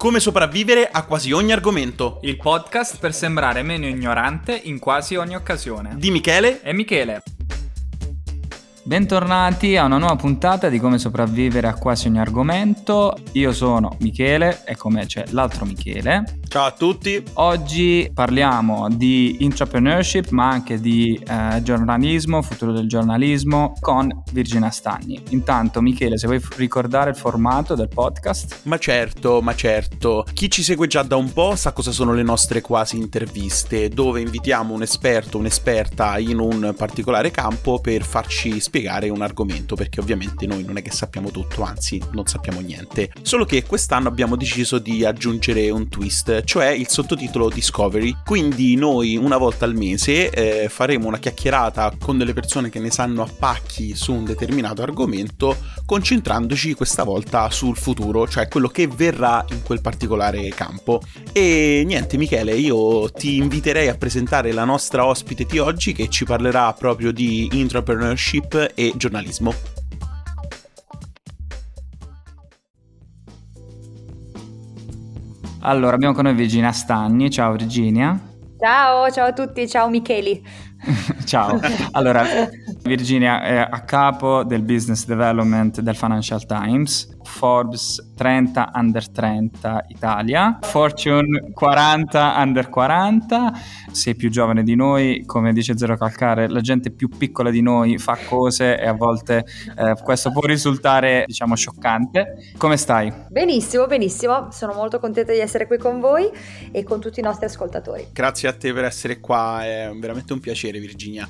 Come sopravvivere a quasi ogni argomento. Il podcast per sembrare meno ignorante in quasi ogni occasione. Di Michele e Michele. Bentornati a una nuova puntata di come sopravvivere a quasi ogni argomento. Io sono Michele e come c'è l'altro Michele. Ciao a tutti. Oggi parliamo di entrepreneurship ma anche di eh, giornalismo, futuro del giornalismo con Virginia Stagni. Intanto Michele se vuoi ricordare il formato del podcast. Ma certo, ma certo. Chi ci segue già da un po' sa cosa sono le nostre quasi interviste dove invitiamo un esperto, un'esperta in un particolare campo per farci spiegare spiegare un argomento perché ovviamente noi non è che sappiamo tutto, anzi non sappiamo niente. Solo che quest'anno abbiamo deciso di aggiungere un twist, cioè il sottotitolo Discovery. Quindi noi una volta al mese eh, faremo una chiacchierata con delle persone che ne sanno a pacchi su un determinato argomento, concentrandoci questa volta sul futuro, cioè quello che verrà in quel particolare campo. E niente Michele, io ti inviterei a presentare la nostra ospite di oggi che ci parlerà proprio di entrepreneurship e giornalismo. Allora, abbiamo con noi Virginia Stagni. Ciao Virginia. Ciao, ciao a tutti, ciao Micheli. ciao. Allora, Virginia è a capo del business development del Financial Times Forbes 30 under 30 Italia, Fortune 40 under 40. Sei più giovane di noi, come dice Zero Calcare, la gente più piccola di noi fa cose e a volte eh, questo può risultare, diciamo, scioccante. Come stai? Benissimo, benissimo. Sono molto contenta di essere qui con voi e con tutti i nostri ascoltatori. Grazie a te per essere qua, è veramente un piacere, Virginia.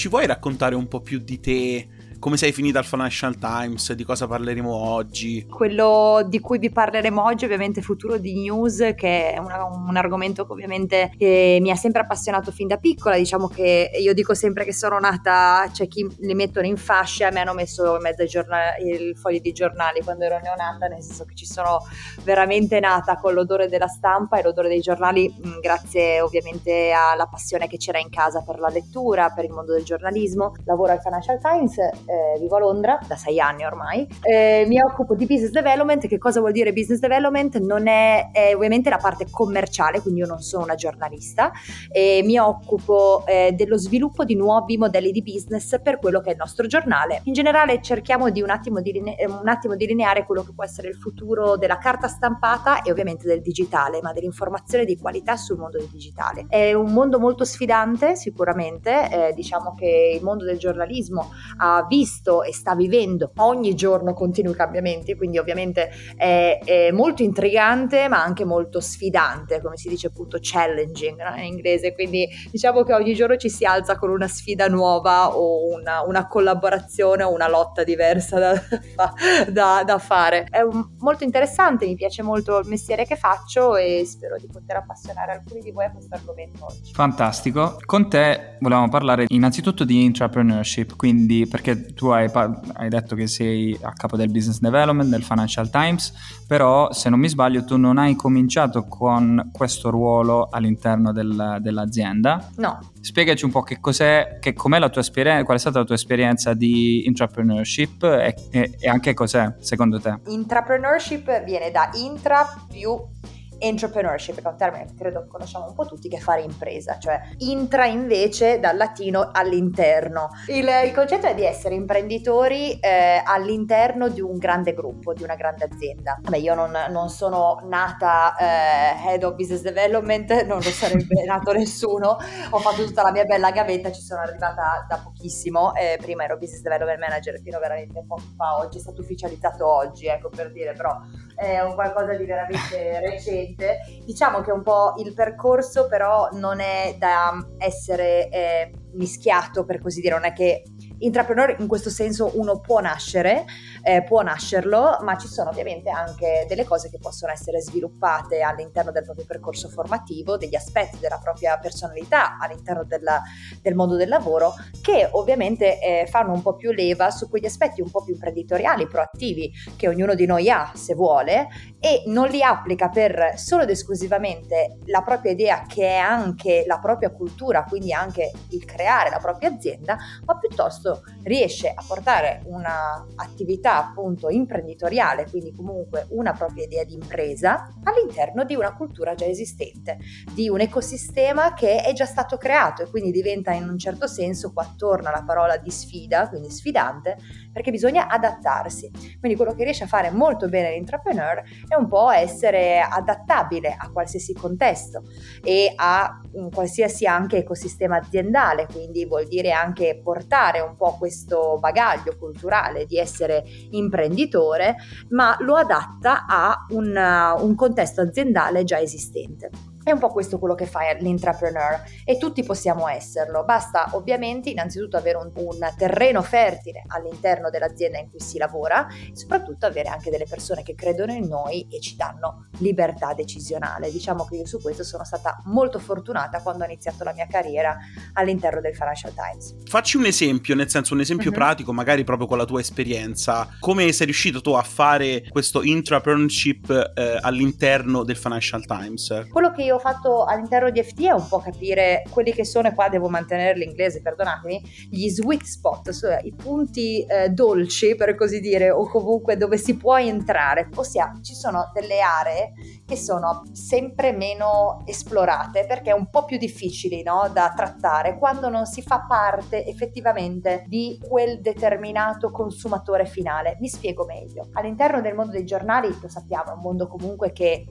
Ci vuoi raccontare un po' più di te? Come sei finita al Financial Times, di cosa parleremo oggi. Quello di cui vi parleremo oggi ovviamente futuro di news, che è una, un argomento che ovviamente eh, mi ha sempre appassionato fin da piccola, diciamo che io dico sempre che sono nata, c'è cioè chi li mettono in fascia, a me hanno messo in mezzo ai giornali, fogli di giornali quando ero neonata, nel senso che ci sono veramente nata con l'odore della stampa e l'odore dei giornali, mh, mm, grazie ovviamente alla passione che c'era in casa per la lettura, per il mondo del giornalismo. Lavoro al Financial Times eh, vivo a Londra da sei anni ormai. Eh, mi occupo di business development. Che cosa vuol dire business development? Non è, è ovviamente la parte commerciale, quindi io non sono una giornalista. E mi occupo eh, dello sviluppo di nuovi modelli di business per quello che è il nostro giornale. In generale cerchiamo di un attimo, di line- un attimo delineare quello che può essere il futuro della carta stampata e ovviamente del digitale, ma dell'informazione di qualità sul mondo del digitale. È un mondo molto sfidante, sicuramente. Eh, diciamo che il mondo del giornalismo ha visto visto e sta vivendo ogni giorno continui cambiamenti, quindi ovviamente è, è molto intrigante ma anche molto sfidante, come si dice appunto challenging no? in inglese, quindi diciamo che ogni giorno ci si alza con una sfida nuova o una, una collaborazione o una lotta diversa da, da, da fare. È un, molto interessante, mi piace molto il mestiere che faccio e spero di poter appassionare alcuni di voi a questo argomento oggi. Fantastico. Con te volevamo parlare innanzitutto di entrepreneurship, quindi perché tu hai, hai, detto che sei a capo del business development del Financial Times, però se non mi sbaglio tu non hai cominciato con questo ruolo all'interno del, dell'azienda. No. Spiegaci un po' che cos'è, che com'è la tua esperienza, qual è stata la tua esperienza di entrepreneurship e, e, e anche cos'è secondo te? Entrepreneurship viene da intra più entrepreneurship, che è un termine che credo conosciamo un po' tutti, che è fare impresa, cioè intra invece dal latino all'interno. Il, il concetto è di essere imprenditori eh, all'interno di un grande gruppo, di una grande azienda. Beh, io non, non sono nata eh, head of business development, non lo sarebbe nato nessuno, ho fatto tutta la mia bella gavetta, ci sono arrivata da pochissimo, eh, prima ero business development manager fino veramente un po' fa, oggi è stato ufficializzato oggi, ecco per dire, però è un qualcosa di veramente recente. Diciamo che un po' il percorso però non è da essere eh, mischiato per così dire, non è che intraprendere in questo senso uno può nascere, eh, può nascerlo, ma ci sono ovviamente anche delle cose che possono essere sviluppate all'interno del proprio percorso formativo, degli aspetti della propria personalità all'interno della, del mondo del lavoro che ovviamente eh, fanno un po' più leva su quegli aspetti un po' più imprenditoriali, proattivi che ognuno di noi ha se vuole e non li applica per solo ed esclusivamente la propria idea che è anche la propria cultura, quindi anche il creare la propria azienda, ma piuttosto riesce a portare un'attività appunto imprenditoriale, quindi comunque una propria idea di impresa, all'interno di una cultura già esistente, di un ecosistema che è già stato creato e quindi diventa in un certo senso, qua torna la parola di sfida, quindi sfidante, perché bisogna adattarsi. Quindi quello che riesce a fare molto bene l'intrapreneur è un po' essere adattabile a qualsiasi contesto e a qualsiasi anche ecosistema aziendale, quindi vuol dire anche portare un po' questo bagaglio culturale di essere imprenditore, ma lo adatta a un, un contesto aziendale già esistente. È un po' questo quello che fa l'intrapreneur e tutti possiamo esserlo, basta ovviamente innanzitutto avere un, un, terreno fertile all'interno dell'azienda in cui si lavora e soprattutto avere anche delle persone che credono in noi e ci danno libertà decisionale. Diciamo che io su questo sono stata molto fortunata quando ho iniziato la mia carriera all'interno del Financial Times. Facci un esempio, nel senso un esempio uh-huh. pratico, magari proprio con la tua esperienza, come sei riuscito tu a fare questo intrapreneurship eh, all'interno del Financial Times? Quello che io ho fatto all'interno di FT è un po' capire quelli che sono, e qua devo mantenere l'inglese, perdonatemi, gli sweet spot, cioè i punti eh, dolci per così dire, o comunque dove si può entrare. Ossia, ci sono delle aree che sono sempre meno esplorate perché è un po' più difficili no, da trattare quando non si fa parte effettivamente di quel determinato consumatore finale. Mi spiego meglio. All'interno del mondo dei giornali, lo sappiamo, è un mondo comunque che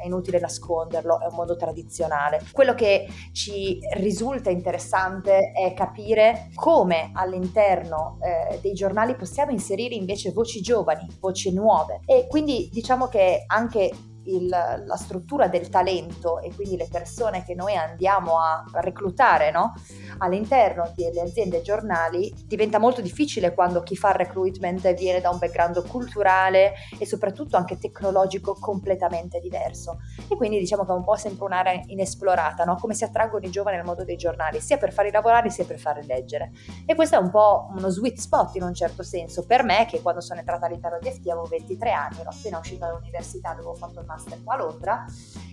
è inutile nasconderlo, è un modo tradizionale. Quello che ci risulta interessante è capire come all'interno eh, dei giornali possiamo inserire invece voci giovani, voci nuove e quindi diciamo che anche il, la struttura del talento e quindi le persone che noi andiamo a reclutare no? all'interno delle aziende giornali diventa molto difficile quando chi fa il recruitment viene da un background culturale e soprattutto anche tecnologico completamente diverso e quindi diciamo che è un po' sempre un'area inesplorata no? come si attraggono i giovani al mondo dei giornali sia per farli lavorare sia per farli leggere e questo è un po' uno sweet spot in un certo senso per me che quando sono entrata all'interno di FT avevo 23 anni ero appena uscita dall'università dove ho fatto il master qua a Londra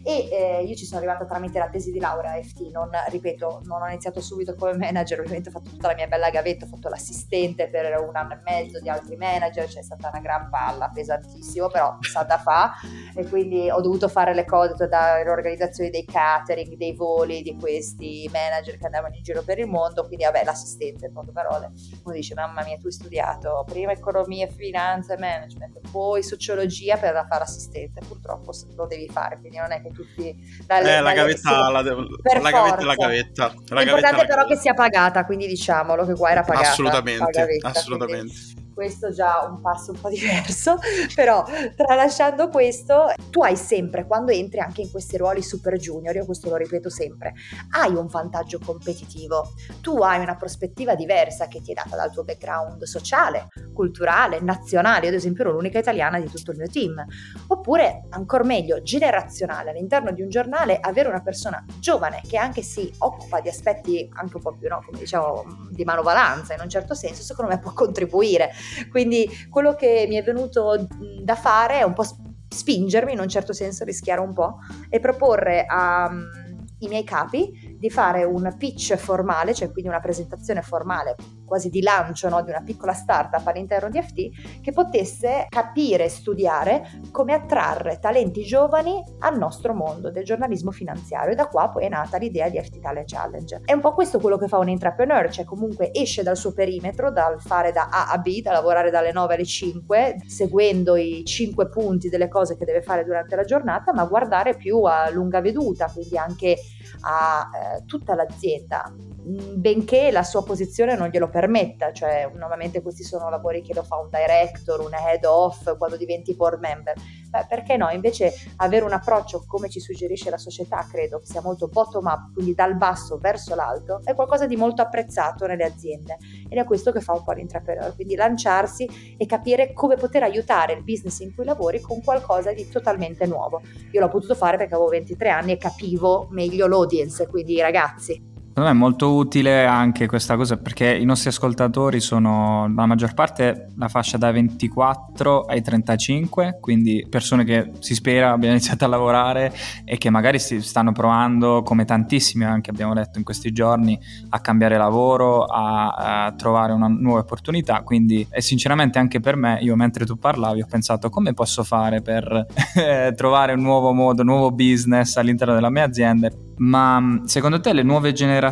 e eh, io ci sono arrivata tramite la tesi di laurea FT, non, ripeto, non ho iniziato subito come manager, ovviamente ho fatto tutta la mia bella gavetta, ho fatto l'assistente per un anno e mezzo di altri manager, c'è stata una gran palla, pesantissimo, però sa da fa. E quindi ho dovuto fare le cose dall'organizzazione dei catering, dei voli di questi manager che andavano in giro per il mondo, quindi vabbè l'assistente, in poche parole, uno dice mamma mia tu hai studiato prima economia, finanza e management, poi sociologia per fare l'assistente, purtroppo lo devi fare, quindi non è che tutti... Dalle, eh, la gavetta, la, de- la gavetta è la gavetta. La L'importante però che sia pagata, quindi diciamolo che qua era pagata. Assolutamente, gavetta, assolutamente. Questo già un passo un po' diverso, però tralasciando questo, tu hai sempre, quando entri anche in questi ruoli super junior, io questo lo ripeto sempre, hai un vantaggio competitivo, tu hai una prospettiva diversa che ti è data dal tuo background sociale, culturale, nazionale, io ad esempio ero l'unica italiana di tutto il mio team, oppure ancora meglio, generazionale, all'interno di un giornale avere una persona giovane che anche si occupa di aspetti anche un po' più, no, come diciamo, di manovalanza in un certo senso, secondo me può contribuire. Quindi quello che mi è venuto da fare è un po' spingermi, in un certo senso rischiare un po' e proporre ai miei capi di fare un pitch formale, cioè quindi una presentazione formale quasi di lancio no, di una piccola startup all'interno di FT che potesse capire e studiare come attrarre talenti giovani al nostro mondo del giornalismo finanziario e da qua poi è nata l'idea di FT Talent Challenge. È un po' questo quello che fa un intrapreneur, cioè comunque esce dal suo perimetro, dal fare da A a B, da lavorare dalle 9 alle 5, seguendo i 5 punti delle cose che deve fare durante la giornata, ma guardare più a lunga veduta, quindi anche a eh, tutta l'azienda, benché la sua posizione non glielo permetta, cioè normalmente questi sono lavori che lo fa un director, un head off quando diventi board member. Beh, perché no? Invece avere un approccio come ci suggerisce la società, credo che sia molto bottom up, quindi dal basso verso l'alto, è qualcosa di molto apprezzato nelle aziende ed è questo che fa un po' l'intraprendere, quindi lanciarsi e capire come poter aiutare il business in cui lavori con qualcosa di totalmente nuovo. Io l'ho potuto fare perché avevo 23 anni e capivo meglio l'audience, quindi i ragazzi Secondo me è molto utile anche questa cosa perché i nostri ascoltatori sono la maggior parte la fascia dai 24 ai 35, quindi persone che si spera abbiano iniziato a lavorare e che magari si stanno provando, come tantissimi anche abbiamo detto in questi giorni, a cambiare lavoro, a, a trovare una nuova opportunità. Quindi, e sinceramente anche per me, io mentre tu parlavi ho pensato come posso fare per trovare un nuovo modo, un nuovo business all'interno della mia azienda ma secondo te le nuove generazioni,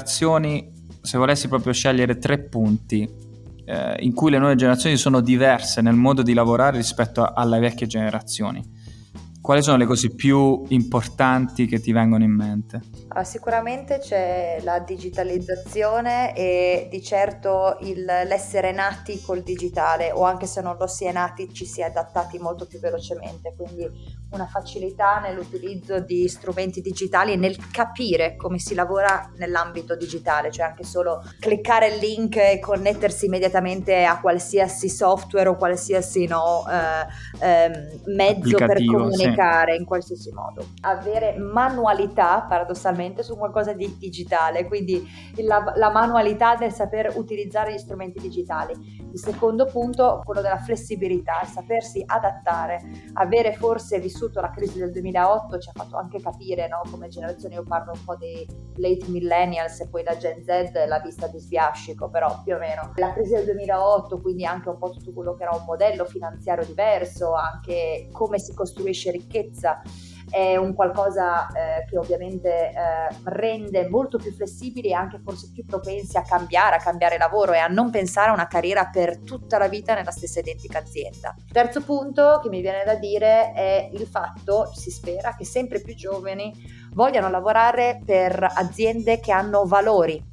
se volessi proprio scegliere tre punti eh, in cui le nuove generazioni sono diverse nel modo di lavorare rispetto alle vecchie generazioni, quali sono le cose più importanti che ti vengono in mente? Allora, sicuramente c'è la digitalizzazione e di certo il, l'essere nati col digitale o anche se non lo si è nati ci si è adattati molto più velocemente, quindi una facilità nell'utilizzo di strumenti digitali e nel capire come si lavora nell'ambito digitale, cioè anche solo cliccare il link e connettersi immediatamente a qualsiasi software o qualsiasi no, eh, eh, mezzo per comunicare sì. In qualsiasi modo. Avere manualità paradossalmente su qualcosa di digitale, quindi la, la manualità del saper utilizzare gli strumenti digitali. Il secondo punto, quello della flessibilità, il sapersi adattare, avere forse vissuto la crisi del 2008 ci ha fatto anche capire no, come generazione, io parlo un po' dei late millennials e poi la Gen Z l'ha vista di sbiascico, però più o meno. La crisi del 2008, quindi anche un po' tutto quello che era un modello finanziario diverso, anche come si costruisce ricchezza è un qualcosa eh, che ovviamente eh, rende molto più flessibili e anche forse più propensi a cambiare, a cambiare lavoro e a non pensare a una carriera per tutta la vita nella stessa identica azienda. Terzo punto che mi viene da dire è il fatto, si spera, che sempre più giovani vogliano lavorare per aziende che hanno valori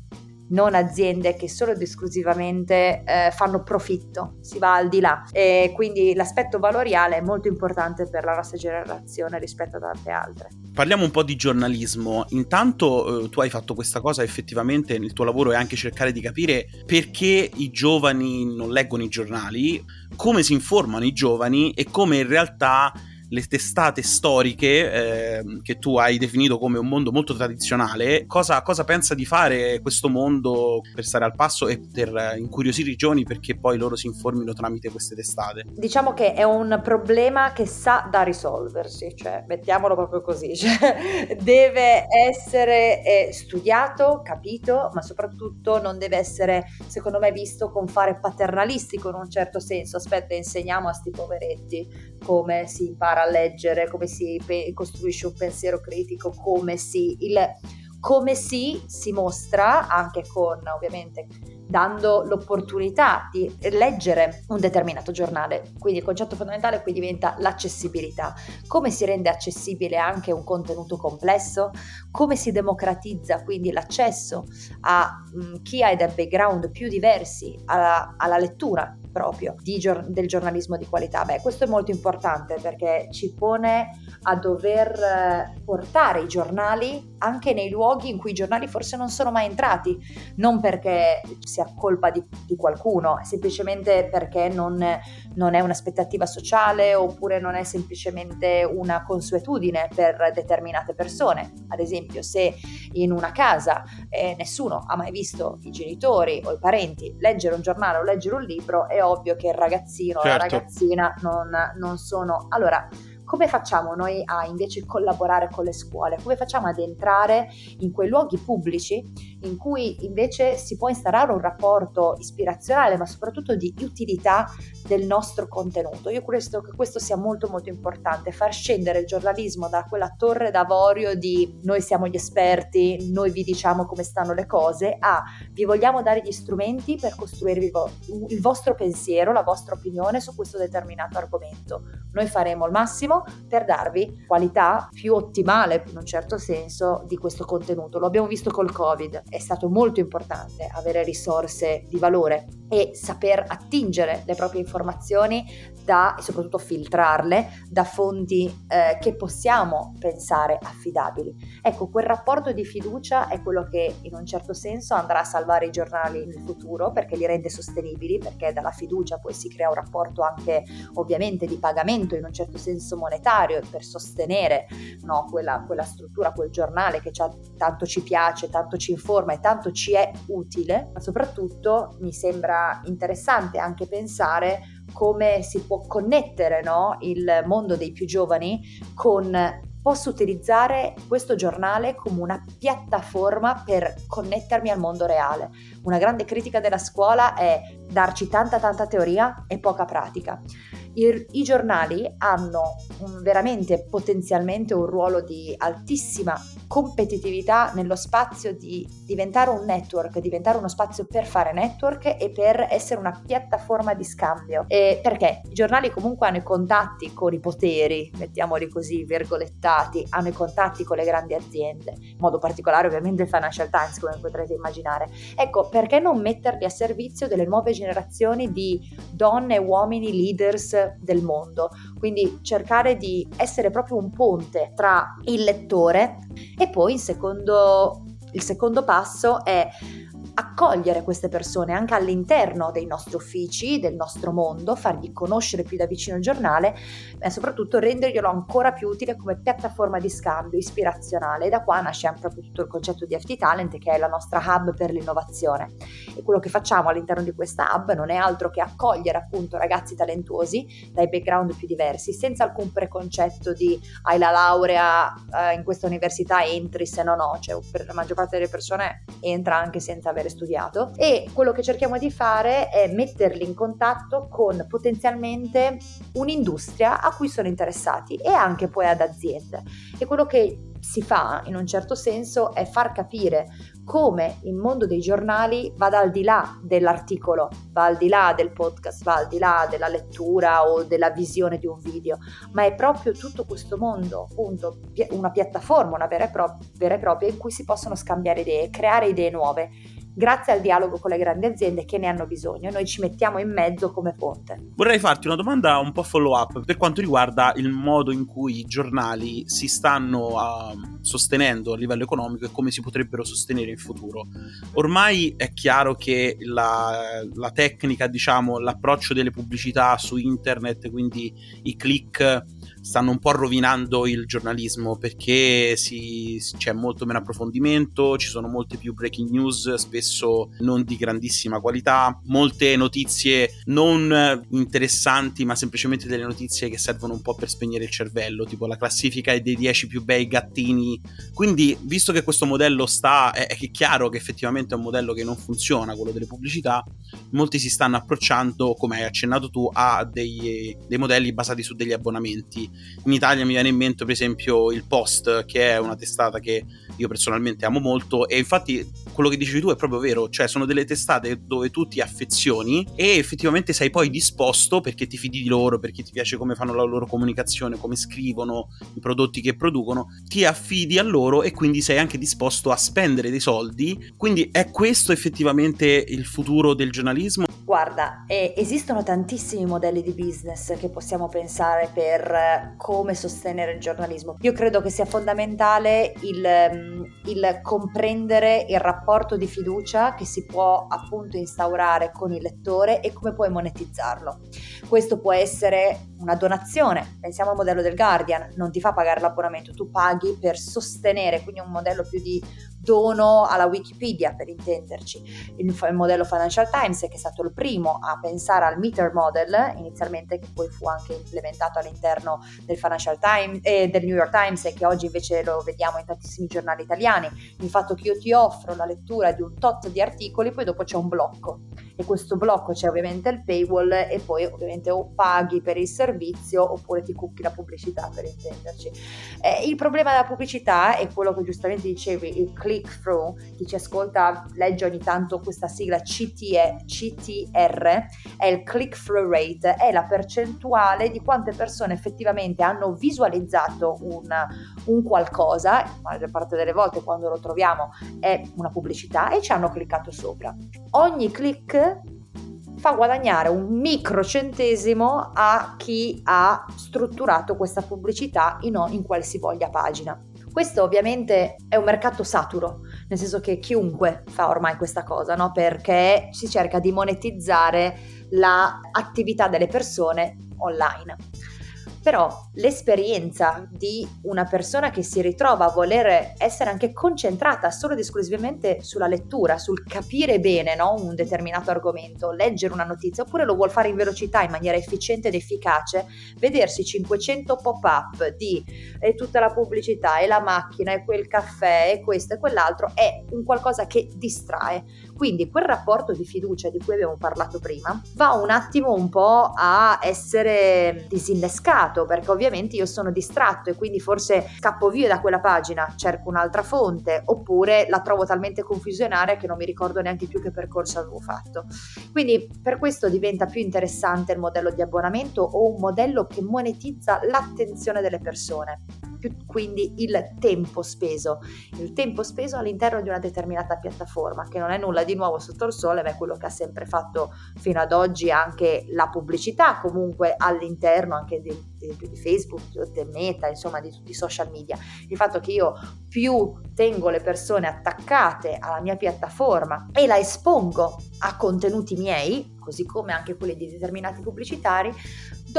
non aziende che solo ed esclusivamente eh, fanno profitto, si va al di là e quindi l'aspetto valoriale è molto importante per la nostra generazione rispetto a tante altre. Parliamo un po' di giornalismo. Intanto eh, tu hai fatto questa cosa effettivamente nel tuo lavoro è anche cercare di capire perché i giovani non leggono i giornali, come si informano i giovani e come in realtà le testate storiche eh, che tu hai definito come un mondo molto tradizionale, cosa, cosa, pensa di fare questo mondo per stare al passo e per incuriosire i giovani perché poi loro si informino tramite queste testate? Diciamo che è un problema che sa da risolversi, cioè mettiamolo proprio così, cioè, deve essere eh, studiato, capito, ma soprattutto non deve essere, secondo me, visto con fare paternalistico in un certo senso. Aspetta, insegniamo a sti poveretti come si impara a leggere, come si pe- costruisce un pensiero critico, come si, il, come si, si mostra anche con ovviamente dando l'opportunità di leggere un determinato giornale. Quindi il concetto fondamentale qui diventa l'accessibilità. Come si rende accessibile anche un contenuto complesso? Come si democratizza quindi l'accesso a mh, chi ha dei background più diversi alla, alla lettura proprio gior- del giornalismo di qualità. Beh, questo è molto importante perché ci pone a dover eh, portare i giornali anche nei luoghi in cui i giornali forse non sono mai entrati, non perché sia colpa di, di qualcuno, semplicemente perché non, non è un'aspettativa sociale oppure non è semplicemente una consuetudine per determinate persone. Ad esempio, se in una casa eh, nessuno ha mai visto i genitori o i parenti leggere un giornale o leggere un libro, è ovvio che il ragazzino certo. o la certo. ragazzina non, non sono... Allora, come facciamo noi a invece collaborare con le scuole? Come facciamo ad entrare in quei luoghi pubblici in cui invece si può instaurare un rapporto ispirazionale, ma soprattutto di utilità del nostro contenuto? Io credo che questo sia molto molto importante, far scendere il giornalismo da quella torre d'avorio di noi siamo gli esperti, noi vi diciamo come stanno le cose, a vi vogliamo dare gli strumenti per costruirvi il vostro pensiero, la vostra opinione su questo determinato argomento. Noi faremo il massimo per darvi qualità più ottimale in un certo senso di questo contenuto. Lo abbiamo visto col Covid, è stato molto importante avere risorse di valore e saper attingere le proprie informazioni da, e soprattutto filtrarle da fonti eh, che possiamo pensare affidabili. Ecco, quel rapporto di fiducia è quello che in un certo senso andrà a salvare i giornali nel futuro perché li rende sostenibili, perché dalla fiducia poi si crea un rapporto anche ovviamente di pagamento in un certo senso monetario per sostenere no, quella, quella, struttura, quel giornale che tanto ci piace, tanto ci informa e tanto ci è utile, ma soprattutto mi sembra interessante anche pensare come si può connettere no, il mondo dei più giovani con posso utilizzare questo giornale come una piattaforma per connettermi al mondo reale. Una grande critica della scuola è darci tanta tanta teoria e poca pratica. I, i giornali hanno un, veramente potenzialmente un ruolo di altissima competitività nello spazio di diventare un network, diventare uno spazio per fare network e per essere una piattaforma di scambio. E perché i giornali comunque hanno i contatti con i poteri, mettiamoli così, virgolettati, hanno i contatti con le grandi aziende, in modo particolare ovviamente il Financial Times come potrete immaginare. Ecco, perché non metterli a servizio delle nuove generazioni di donne e uomini leaders del mondo? Quindi cercare di essere proprio un ponte tra il lettore e poi il secondo, il secondo passo è accogliere queste persone anche all'interno dei nostri uffici, del nostro mondo, fargli conoscere più da vicino il giornale e soprattutto renderglielo ancora più utile come piattaforma di scambio ispirazionale. Da qua nasce proprio tutto il concetto di FT Talent che è la nostra hub per l'innovazione. E quello che facciamo all'interno di questa hub non è altro che accogliere appunto ragazzi talentuosi dai background più diversi, senza alcun preconcetto di hai la laurea eh, in questa università entri se no no, cioè per la maggior parte delle persone entra anche senza avere studiato e quello che cerchiamo di fare è metterli in contatto con potenzialmente un'industria a cui sono interessati e anche poi ad aziende. E quello che si fa in un certo senso è far capire come il mondo dei giornali vada al di là dell'articolo, va al di là del podcast, va al di là della lettura o della visione di un video, ma è proprio tutto questo mondo, appunto, una piattaforma, una vera e, pro- vera e propria in cui si possono scambiare idee, creare idee nuove grazie al dialogo con le grandi aziende che ne hanno bisogno. Noi ci mettiamo in mezzo come ponte. Vorrei farti una domanda un po' follow up per quanto riguarda il modo in cui i giornali si stanno uh, sostenendo a livello economico e come si potrebbero sostenere in futuro. Ormai è chiaro che la, la tecnica, diciamo, l'approccio delle pubblicità su internet, quindi i click stanno un po' rovinando il giornalismo perché si, c'è molto meno approfondimento, ci sono molte più breaking news, spesso non di grandissima qualità, molte notizie non interessanti, ma semplicemente delle notizie che servono un po' per spegnere il cervello, tipo la classifica dei 10 più bei gattini. Quindi, visto che questo modello sta, è, è chiaro che effettivamente è un modello che non funziona, quello delle pubblicità, molti si stanno approcciando, come hai accennato tu, a dei, dei modelli basati su degli abbonamenti in Italia mi viene in mente per esempio il Post, che è una testata che io personalmente amo molto e infatti quello che dicevi tu è proprio vero, cioè sono delle testate dove tu ti affezioni e effettivamente sei poi disposto perché ti fidi di loro, perché ti piace come fanno la loro comunicazione, come scrivono, i prodotti che producono, ti affidi a loro e quindi sei anche disposto a spendere dei soldi. Quindi è questo effettivamente il futuro del giornalismo? Guarda, eh, esistono tantissimi modelli di business che possiamo pensare per come sostenere il giornalismo. Io credo che sia fondamentale il, mm, il, comprendere il rapporto di fiducia che si può appunto instaurare con il lettore e come puoi monetizzarlo. Questo può essere una donazione, pensiamo al modello del Guardian, non ti fa pagare l'abbonamento, tu paghi per sostenere, quindi un modello più di dono alla Wikipedia per intenderci. Il, il, modello Financial Times che è stato il primo a pensare al meter model inizialmente che poi fu anche implementato all'interno del Financial Times e eh, del New York Times e che oggi invece lo vediamo in tantissimi giornali italiani, il fatto che io ti offro la lettura di un tot di articoli poi dopo c'è un blocco e questo blocco c'è ovviamente il paywall e poi ovviamente o paghi per il servizio oppure ti cucchi la pubblicità per intenderci. Eh, il problema della pubblicità è quello che giustamente dicevi, il click through, chi ci ascolta legge ogni tanto questa sigla CTE, CTR, è il click through rate, è la percentuale di quante persone effettivamente hanno visualizzato un, un qualcosa, la maggior parte delle volte quando lo troviamo è una pubblicità e ci hanno cliccato sopra. Ogni click fa guadagnare un microcentesimo a chi ha strutturato questa pubblicità in, in qualsivoglia pagina. Questo ovviamente è un mercato saturo, nel senso che chiunque fa ormai questa cosa, no? perché si cerca di monetizzare l'attività delle persone online. Però l'esperienza di una persona che si ritrova a voler essere anche concentrata solo ed esclusivamente sulla lettura, sul capire bene no? un determinato argomento, leggere una notizia, oppure lo vuol fare in velocità, in maniera efficiente ed efficace, vedersi 500 pop-up di e tutta la pubblicità e la macchina e quel caffè e questo e quell'altro è un qualcosa che distrae. Quindi quel rapporto di fiducia di cui abbiamo parlato prima va un attimo un po' a essere disinnescato perché ovviamente io sono distratto e quindi forse scappo via da quella pagina, cerco un'altra fonte oppure la trovo talmente confusionaria che non mi ricordo neanche più che percorso avevo fatto. Quindi per questo diventa più interessante il modello di abbonamento o un modello che monetizza l'attenzione delle persone quindi il tempo speso, il tempo speso all'interno di una determinata piattaforma, che non è nulla di nuovo sotto il sole, ma è quello che ha sempre fatto fino ad oggi anche la pubblicità, comunque all'interno anche di, di, di Facebook, di Meta, insomma di tutti i social media. Il fatto che io più tengo le persone attaccate alla mia piattaforma e la espongo a contenuti miei, così come anche quelli di determinati pubblicitari,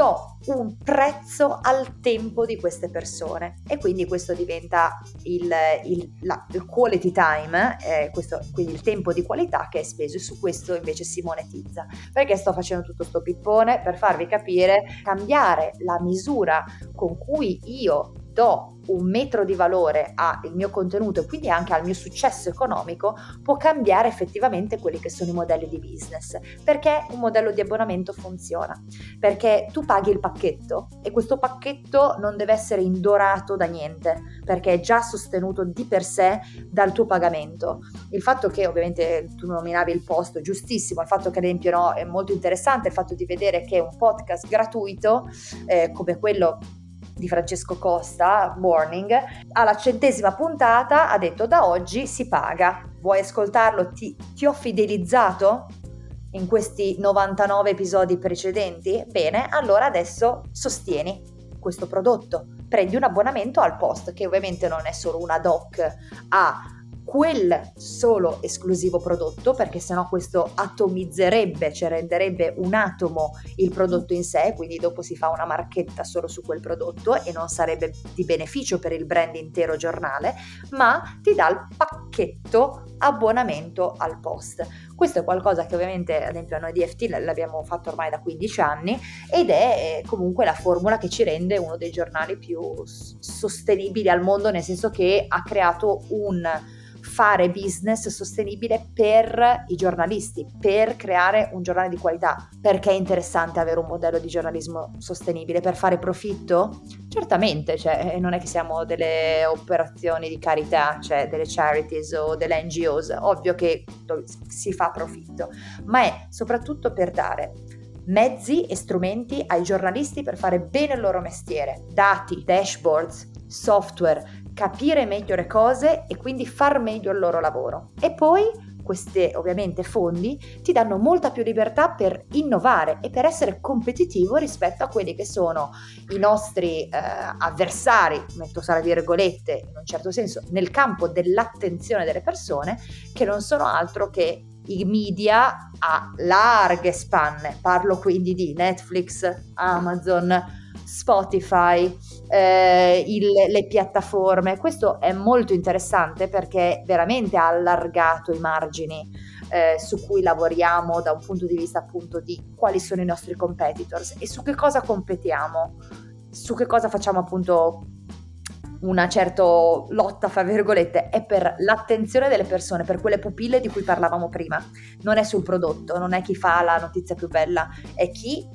do un prezzo al tempo di queste persone e quindi questo diventa il, il, la, il quality time, eh, questo, quindi il tempo di qualità che è speso e su questo invece si monetizza. Perché sto facendo tutto sto pippone? Per farvi capire, cambiare la misura con cui io do un metro di valore al mio contenuto e quindi anche al mio successo economico, può cambiare effettivamente quelli che sono i modelli di business. Perché un modello di abbonamento funziona? Perché tu paghi il pacchetto e questo pacchetto non deve essere indorato da niente, perché è già sostenuto di per sé dal tuo pagamento. Il fatto che ovviamente tu nominavi il posto, giustissimo, il fatto che ad esempio no, è molto interessante il fatto di vedere che un podcast gratuito eh, come quello di Francesco Costa, Morning, alla centesima puntata ha detto da oggi si paga. Vuoi ascoltarlo? Ti, ti ho fidelizzato? in questi 99 episodi precedenti? Bene, allora adesso sostieni questo prodotto. Prendi un abbonamento al post, che ovviamente non è solo una doc a quel solo esclusivo prodotto, perché sennò questo atomizzerebbe, cioè renderebbe un atomo il prodotto in sé, quindi dopo si fa una marchetta solo su quel prodotto e non sarebbe di beneficio per il brand intero giornale, ma ti dà il pacchetto abbonamento al post. Questo è qualcosa che ovviamente ad esempio noi di FT l'abbiamo fatto ormai da 15 anni ed è comunque la formula che ci rende uno dei giornali più sostenibili al mondo, nel senso che ha creato un fare business sostenibile per i giornalisti, per creare un giornale di qualità. Perché è interessante avere un modello di giornalismo sostenibile? Per fare profitto? Certamente, cioè, eh, non è che siamo delle operazioni di carità, cioè delle charities o delle NGOs, ovvio che si fa profitto, ma è soprattutto per dare mezzi e strumenti ai giornalisti per fare bene il loro mestiere, dati, dashboards, software, capire meglio le cose e quindi far meglio il loro lavoro. E poi questi ovviamente fondi ti danno molta più libertà per innovare e per essere competitivo rispetto a quelli che sono i nostri eh, avversari, metto tra virgolette in un certo senso, nel campo dell'attenzione delle persone, che non sono altro che i media a larghe spanne. Parlo quindi di Netflix, Amazon, Spotify, eh, il, le piattaforme. Questo è molto interessante perché veramente ha allargato i margini eh, su cui lavoriamo da un punto di vista appunto di quali sono i nostri competitors e su che cosa competiamo, su che cosa facciamo appunto una certa lotta, fra virgolette, è per l'attenzione delle persone, per quelle pupille di cui parlavamo prima. Non è sul prodotto, non è chi fa la notizia più bella, è chi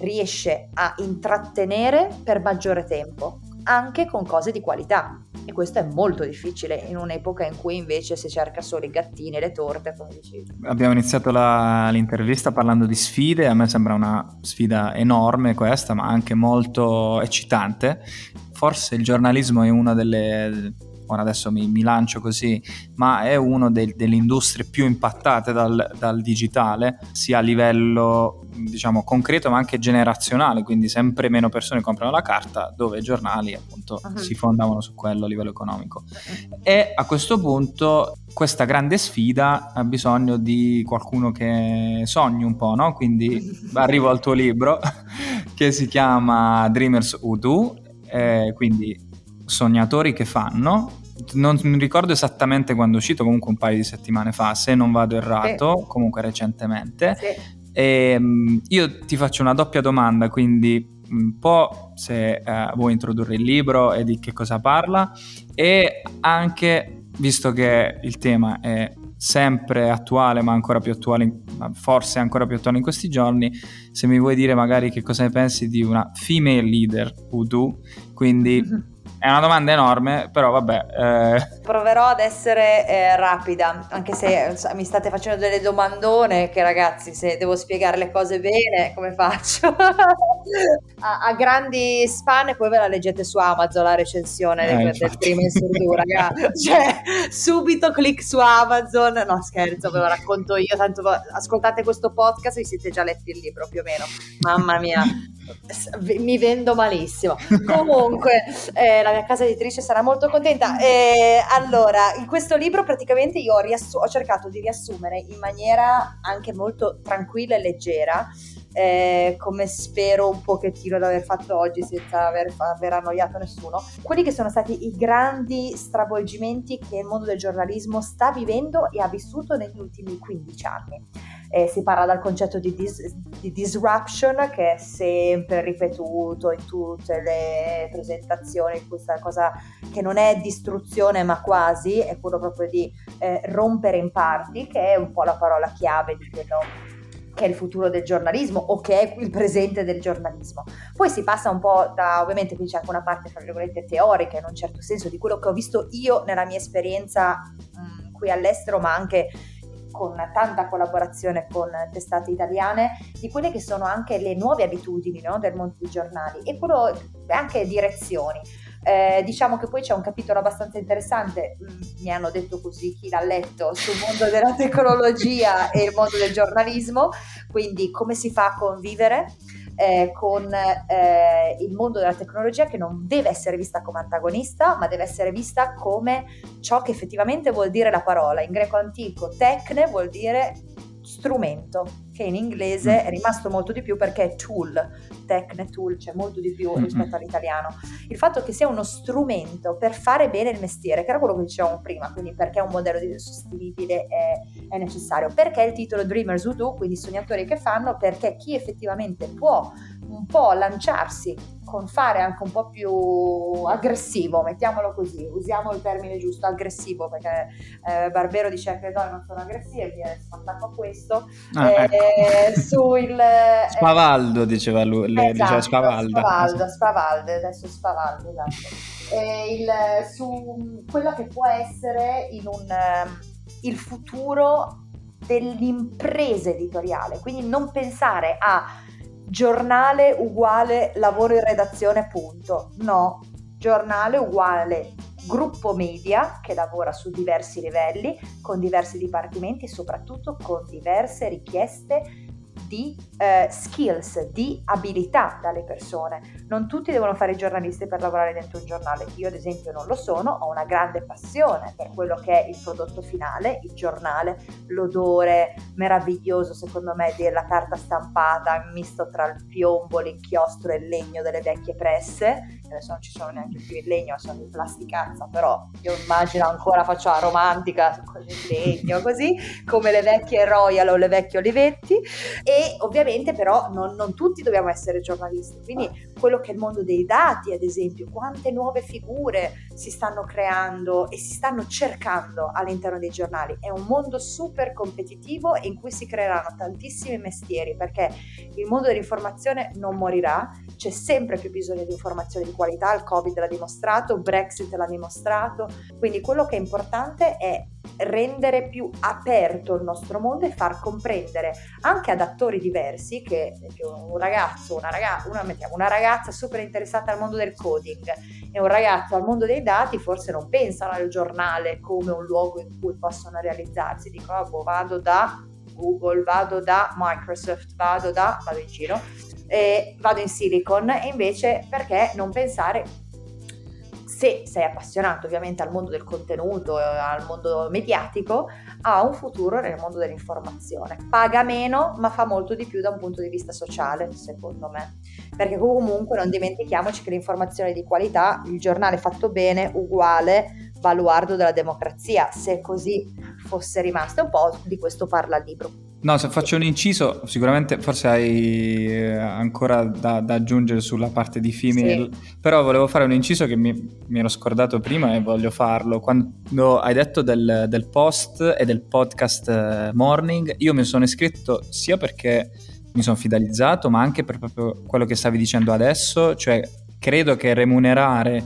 riesce a intrattenere per maggiore tempo, anche con cose di qualità. E questo è molto difficile in un'epoca in cui invece si cerca solo i gattini e le torte, come dicevi. Abbiamo iniziato la, l'intervista parlando di sfide, a me sembra una sfida enorme questa, ma anche molto eccitante. Forse il giornalismo è una delle ora adesso mi, mi lancio così, ma è una delle industrie più impattate dal, dal, digitale, sia a livello diciamo concreto ma anche generazionale, quindi sempre meno persone comprano la carta, dove i giornali appunto uh-huh. si fondavano su quello a livello economico. E a questo punto questa grande sfida ha bisogno di qualcuno che sogni un po', no? Quindi arrivo al tuo libro che si chiama Dreamers Udo, eh, quindi sognatori che fanno. Non mi ricordo esattamente quando è uscito, comunque un paio di settimane fa, se non vado errato, sì. comunque recentemente. Sì. E, um, io ti faccio una doppia domanda, quindi un po' se uh, vuoi introdurre il libro e di che cosa parla e anche, visto che il tema è sempre attuale, ma ancora più attuale, forse ancora più attuale in questi giorni, se mi vuoi dire magari che cosa ne pensi di una female leader voodoo, quindi mm-hmm. È una domanda enorme, però vabbè. Eh. Proverò ad essere eh, rapida, anche se mi state facendo delle domandone che ragazzi, se devo spiegare le cose bene, come faccio? a, a, grandi span poi ve la leggete su Amazon la recensione eh, del, del primo in surdu, ragazzi. Cioè, subito clic su Amazon. No, scherzo, ve lo racconto io, tanto ascoltate questo podcast e vi siete già letti il libro più o meno. Mamma mia, mi vendo malissimo. Comunque, eh, la mia casa editrice sarà molto contenta. Eh, allora, in questo libro praticamente io ho, riassu- ho cercato di riassumere in maniera anche molto tranquilla e leggera. Eh, come spero un pochettino di aver fatto oggi senza aver, aver, annoiato nessuno, quelli che sono stati i grandi stravolgimenti che il mondo del giornalismo sta vivendo e ha vissuto negli ultimi 15 anni eh, si parla dal concetto di, dis- di, disruption che è sempre ripetuto in tutte le presentazioni, questa cosa che non è distruzione ma quasi, è quello proprio di eh, rompere in parti, che è un po' la parola chiave di quello che è il futuro del giornalismo o che è il presente del giornalismo. Poi si passa un po' da, ovviamente qui c'è anche una parte, fra virgolette, teorica in un certo senso di quello che ho visto io nella mia esperienza mh, qui all'estero, ma anche con tanta collaborazione con testate italiane, di quelle che sono anche le nuove abitudini no, del mondo dei giornali e quello, anche direzioni. Eh, diciamo che poi c'è un capitolo abbastanza interessante, mm, mi hanno detto così chi l'ha letto, sul mondo della tecnologia e il mondo del giornalismo, quindi come si fa a convivere eh, con eh, il mondo della tecnologia che non deve essere vista come antagonista, ma deve essere vista come ciò che effettivamente vuol dire la parola. In greco antico, tecne vuol dire strumento, che in inglese mm. è rimasto molto di più perché è tool, tecne, tool, c'è molto di più rispetto all'italiano. Il fatto che sia uno strumento per fare bene il mestiere, che era quello che dicevamo prima, quindi perché un modello sostenibile è, è necessario, perché il titolo Dreamers Who Do, quindi sognatori che fanno, perché chi effettivamente può un po' lanciarsi con fare anche un po' più aggressivo, mettiamolo così, usiamo il termine giusto, aggressivo, perché eh, Barbero dice che le donne non sono aggressive, viene attacco a questo. Ah, eh, ecco. sul, eh, Spavaldo diceva lui, esatto, diceva Spavaldo. Spavaldo, Spavaldo, adesso Spavaldo, esatto. il, su quello che può essere in un, ehm, il futuro dell'impresa editoriale, quindi non pensare a giornale uguale lavoro in redazione, punto. No, giornale uguale gruppo media che lavora su diversi livelli, con diversi dipartimenti e soprattutto con diverse richieste di eh, skills, di abilità dalle persone. Non tutti devono fare i giornalisti per lavorare dentro un giornale. Io ad esempio non lo sono, ho una grande passione per quello che è il prodotto finale, il giornale, l'odore meraviglioso secondo me della carta stampata misto tra il piombo, l'inchiostro e il legno delle vecchie presse. Adesso non ci sono neanche più il legno, sono di plasticazza, però io immagino ancora faccio la romantica con il legno, così come le vecchie Royal o le vecchie Olivetti. E ovviamente però non, non, tutti dobbiamo essere giornalisti, quindi quello che è il mondo dei dati ad esempio, quante nuove figure si stanno creando e si stanno cercando all'interno dei giornali, è un mondo super competitivo in cui si creeranno tantissimi mestieri perché il mondo dell'informazione non morirà, c'è sempre più bisogno di informazioni di qualità, il Covid l'ha dimostrato, Brexit l'ha dimostrato, quindi quello che è importante è rendere più aperto il nostro mondo e far comprendere anche ad attori diversi che un ragazzo, una, ragazza, una, una ragazza super interessata al mondo del coding e un ragazzo al mondo dei dati forse non pensano al giornale come un luogo in cui possono realizzarsi, dicono oh, boh, vado da Google, vado da Microsoft, vado da, vado in giro, e vado in Silicon e invece perché non pensare se sei appassionato ovviamente al mondo del contenuto, al mondo mediatico, ha un futuro nel mondo dell'informazione. Paga meno, ma fa molto di più da un punto di vista sociale, secondo me. Perché comunque non dimentichiamoci che l'informazione di qualità, il giornale fatto bene, uguale, baluardo della democrazia. Se così fosse rimasto, un po' di questo parla il libro. No, se faccio un inciso, sicuramente forse hai eh, ancora da, da aggiungere sulla parte di female, sì. però volevo fare un inciso che mi, mi, ero scordato prima e voglio farlo. Quando hai detto del, del post e del podcast eh, morning, io mi sono iscritto sia perché mi sono fidelizzato, ma anche per proprio quello che stavi dicendo adesso, cioè credo che remunerare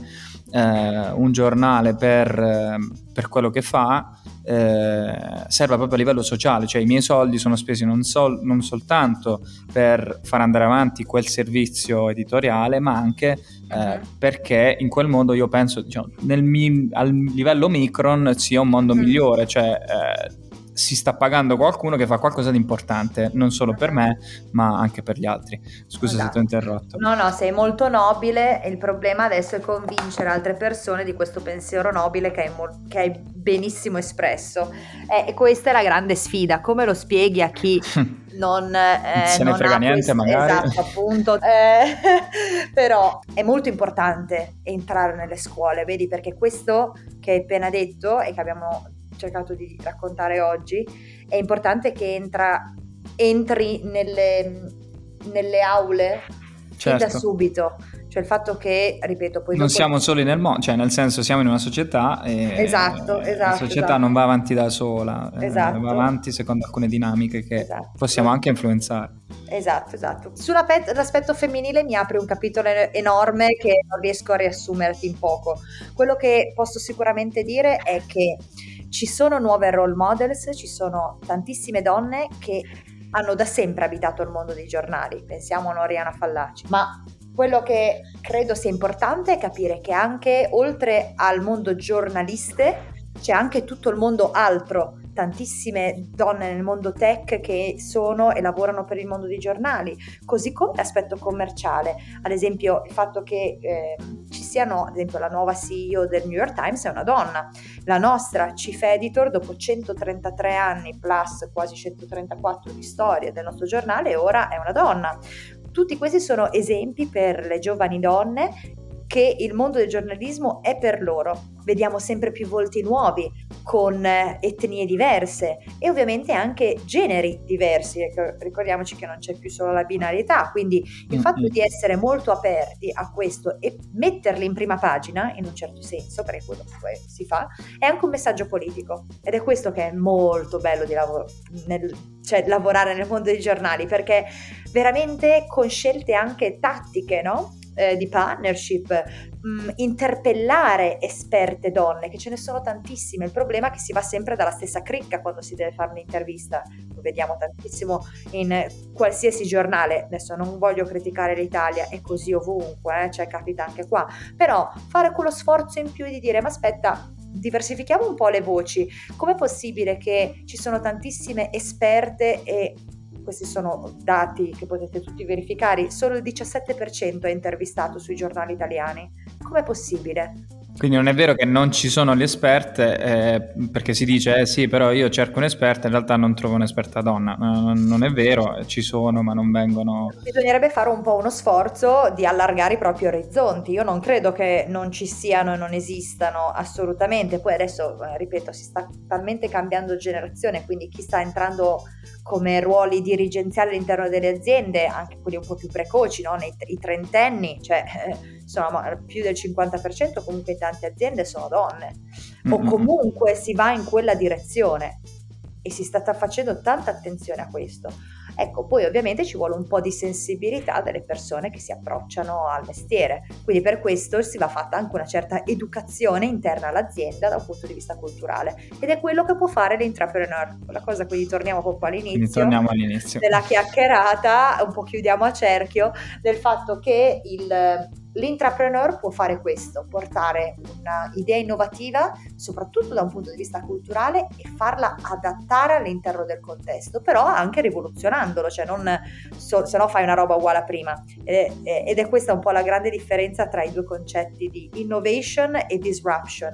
eh, un giornale per, per quello che fa eh, serva proprio a livello sociale, cioè i miei soldi sono spesi non, sol- non, soltanto per far andare avanti quel servizio editoriale, ma anche eh, mhm. perché in quel mondo io penso, diciamo, mi- al livello micron sia un mondo mm. migliore, cioè eh, si sta pagando qualcuno che fa qualcosa di importante, non solo per me, ma anche per gli altri. Scusa esatto. se ti ho interrotto. No, no, sei molto nobile e il problema adesso è convincere altre persone di questo pensiero nobile che hai, mo- che hai benissimo espresso. Eh, e questa è la grande sfida. Come lo spieghi a chi non, eh, se ne non frega niente, questo, magari. Esatto, appunto. Eh, però è molto importante entrare nelle scuole, vedi, perché questo che hai appena detto e che abbiamo cercato di raccontare oggi, è importante che entra, entri nelle, nelle aule certo. da subito. Cioè il fatto che, ripeto, poi... Non siamo soli nel mondo, cioè nel senso siamo in una società e esatto, esatto, la società esatto. non va avanti da sola, eh, esatto. va avanti secondo alcune dinamiche che esatto. possiamo anche influenzare. Esatto, esatto. Sull'aspetto femminile mi apre un capitolo enorme che non riesco a riassumerti in poco. Quello che posso sicuramente dire è che ci sono nuove role models, ci sono tantissime donne che hanno da sempre abitato il mondo dei giornali, pensiamo a Oriana Fallaci, ma quello che credo sia importante è capire che anche oltre al mondo giornaliste c'è anche tutto il mondo altro tantissime donne nel mondo tech che sono e lavorano per il mondo dei giornali, così come l'aspetto commerciale, ad esempio il fatto che eh, ci siano, ad esempio la nuova CEO del New York Times è una donna, la nostra chief editor dopo 133 anni plus quasi 134 di storia del nostro giornale ora è una donna. Tutti questi sono esempi per le giovani donne che il mondo del giornalismo è per loro. Vediamo sempre più volti nuovi, con eh, etnie diverse e ovviamente anche generi diversi. Ricordiamoci che non c'è più solo la binarietà, quindi il fatto di essere molto aperti a questo e metterli in prima pagina, in un certo senso, perché quello che si fa, è anche un messaggio politico. Ed è questo che è molto bello di lavoro, nel, cioè lavorare nel mondo dei giornali, perché veramente con scelte anche tattiche, no? Eh, di partnership, mh, mm, interpellare esperte donne, che ce ne sono tantissime. Il problema è che si va sempre dalla stessa cricca quando si deve fare un'intervista. Lo vediamo tantissimo in qualsiasi giornale. Adesso non voglio criticare l'Italia, è così ovunque, eh? cioè capita anche qua. Però fare quello sforzo in più di dire, ma aspetta, diversifichiamo un po' le voci. Com'è possibile che ci sono tantissime esperte e questi sono dati che potete tutti verificare, solo il 17% è intervistato sui giornali italiani. Com'è possibile? Quindi non è vero che non ci sono le esperte, eh, perché si dice eh sì, però io cerco un'esperta, in realtà non trovo un'esperta donna. Non, non, è vero, ci sono, ma non vengono. Bisognerebbe fare un po' uno sforzo di allargare i propri orizzonti. Io non credo che non ci siano e non esistano assolutamente. Poi adesso, eh, ripeto, si sta talmente cambiando generazione, quindi chi sta entrando come ruoli dirigenziali all'interno delle aziende, anche quelli un po' più precoci, no? Nei, i trentenni, cioè eh, insomma, più del 50% comunque in tante aziende sono donne, o comunque si va in quella direzione. E si sta facendo tanta attenzione a questo. Ecco, poi ovviamente ci vuole un po' di sensibilità delle persone che si approcciano al mestiere, quindi per questo si va fatta anche una certa educazione interna all'azienda da un punto di vista culturale. Ed è quello che può fare l'intrapreneur. La cosa quindi torniamo proprio all'inizio, torniamo all'inizio. della chiacchierata, un po' chiudiamo a cerchio del fatto che il L'intrapreneur può fare questo, portare un'idea innovativa, soprattutto da un punto di vista culturale, e farla adattare all'interno del contesto, però anche rivoluzionandolo, cioè non so, se no fai una roba uguale a prima. Ed è questa un po' la grande differenza tra i due concetti di innovation e disruption.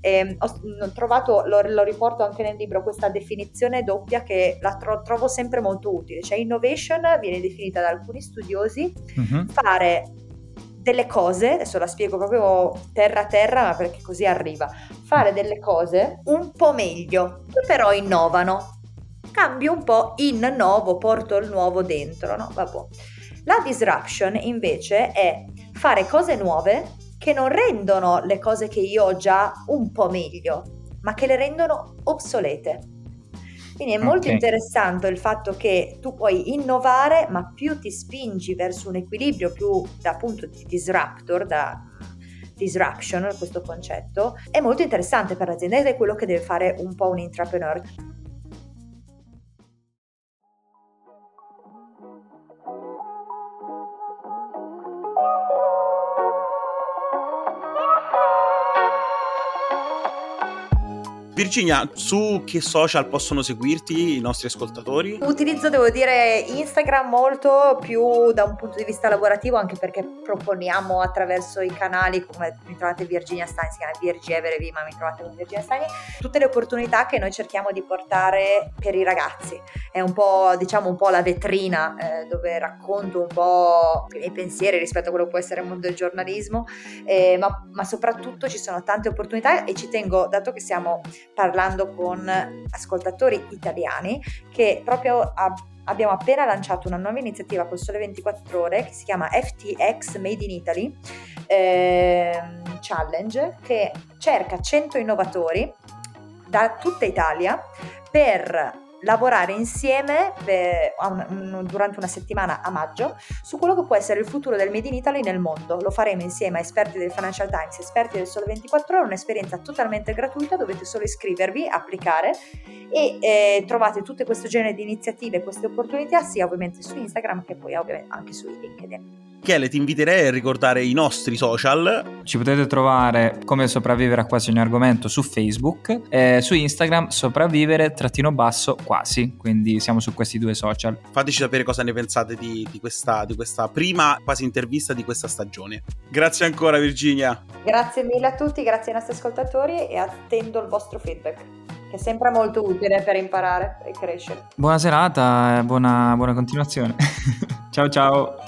E ho trovato, lo, lo, riporto anche nel libro, questa definizione doppia che la tro- trovo sempre molto utile. Cioè, innovation viene definita da alcuni studiosi uh-huh. fare delle cose, adesso la spiego proprio terra a terra, perché così arriva, fare delle cose un po' meglio, che però innovano. Cambio un po' in nuovo, porto il nuovo dentro, no? Vabbè. La disruption invece è fare cose nuove che non rendono le cose che io ho già un po' meglio, ma che le rendono obsolete. Quindi è molto okay. interessante il fatto che tu puoi innovare, ma più ti spingi verso un equilibrio più da appunto di disruptor, da disruption, questo concetto, è molto interessante per l'azienda ed è quello che deve fare un po' un intrapreneur. Virginia, su che social possono seguirti i nostri ascoltatori? Utilizzo, devo dire, Instagram molto più da un punto di vista lavorativo, anche perché proponiamo attraverso i canali, come mi trovate Virginia Stein, si chiama Virgi Everevi, ma mi trovate con Virginia Stein, tutte le opportunità che noi cerchiamo di portare per i ragazzi. È un po', diciamo, un po' la vetrina eh, dove racconto un po' i miei pensieri rispetto a quello che può essere il mondo del giornalismo, eh, ma, ma soprattutto ci sono tante opportunità e ci tengo, dato che siamo parlando con ascoltatori italiani che proprio a, abbiamo appena lanciato una nuova iniziativa col Sole 24 Ore che si chiama FTX Made in Italy eh, Challenge che cerca 100 innovatori da tutta Italia per lavorare insieme per, un, durante una settimana a maggio su quello che può essere il futuro del Made in Italy nel mondo. Lo faremo insieme a esperti del Financial Times, esperti del Sole 24 Ore, un'esperienza totalmente gratuita, dovete solo iscrivervi, applicare e eh, trovate tutte questo genere di iniziative, queste opportunità sia ovviamente su Instagram che poi ovviamente anche su LinkedIn. Michele, ti inviterei a ricordare i nostri social. Ci potete trovare come sopravvivere a quasi ogni argomento su Facebook e su Instagram sopravvivere trattino basso quasi, quindi siamo su questi due social. Fateci sapere cosa ne pensate di, di, questa, di questa prima quasi intervista di questa stagione. Grazie ancora Virginia. Grazie mille a tutti, grazie ai nostri ascoltatori e attendo il vostro feedback che è sempre molto utile per imparare e crescere. Buona serata e buona, buona continuazione. ciao ciao.